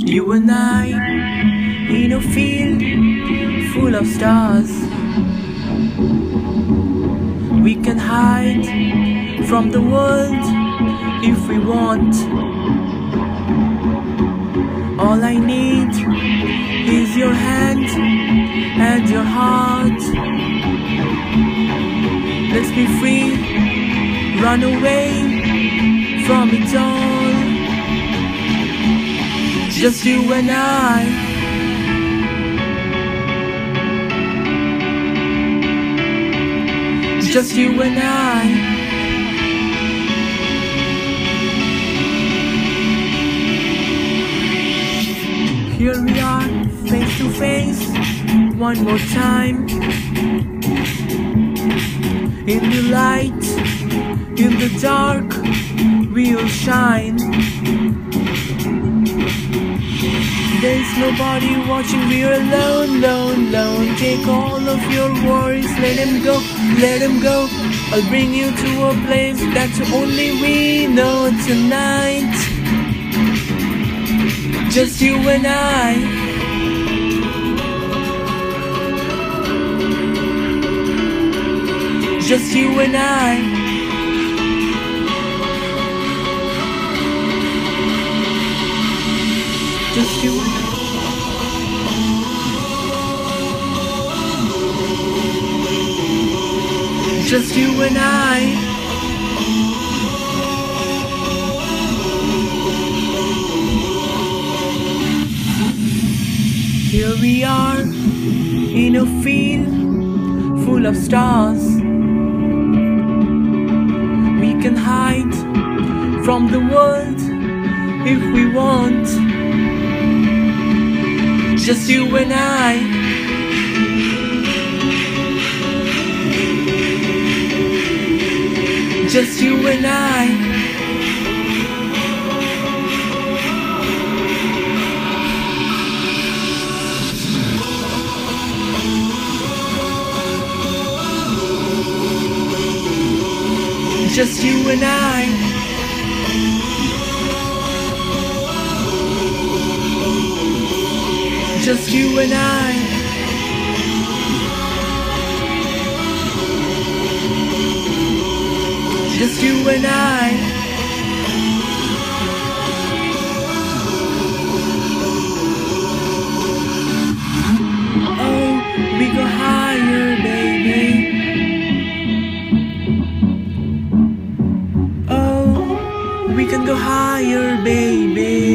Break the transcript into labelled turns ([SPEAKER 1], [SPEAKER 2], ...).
[SPEAKER 1] You and I in a field full of stars. We can hide from the world if we want. All I need is your hand and your heart. Let's be free, run away from it all. Just you and I. Just you and I. Here we are, face to face, one more time. In the light, in the dark, we'll shine. Nobody watching, we're alone, alone, alone. Take all of your worries, let them go, let them go. I'll bring you to a place that only we know tonight. Just you and I. Just you and I. Just you and I. Just you and I. Here we are in a field full of stars. We can hide from the world if we want. Just you and I. Just you and I. Just you and I. Just you and I. and I. Oh, oh, we can go higher, baby.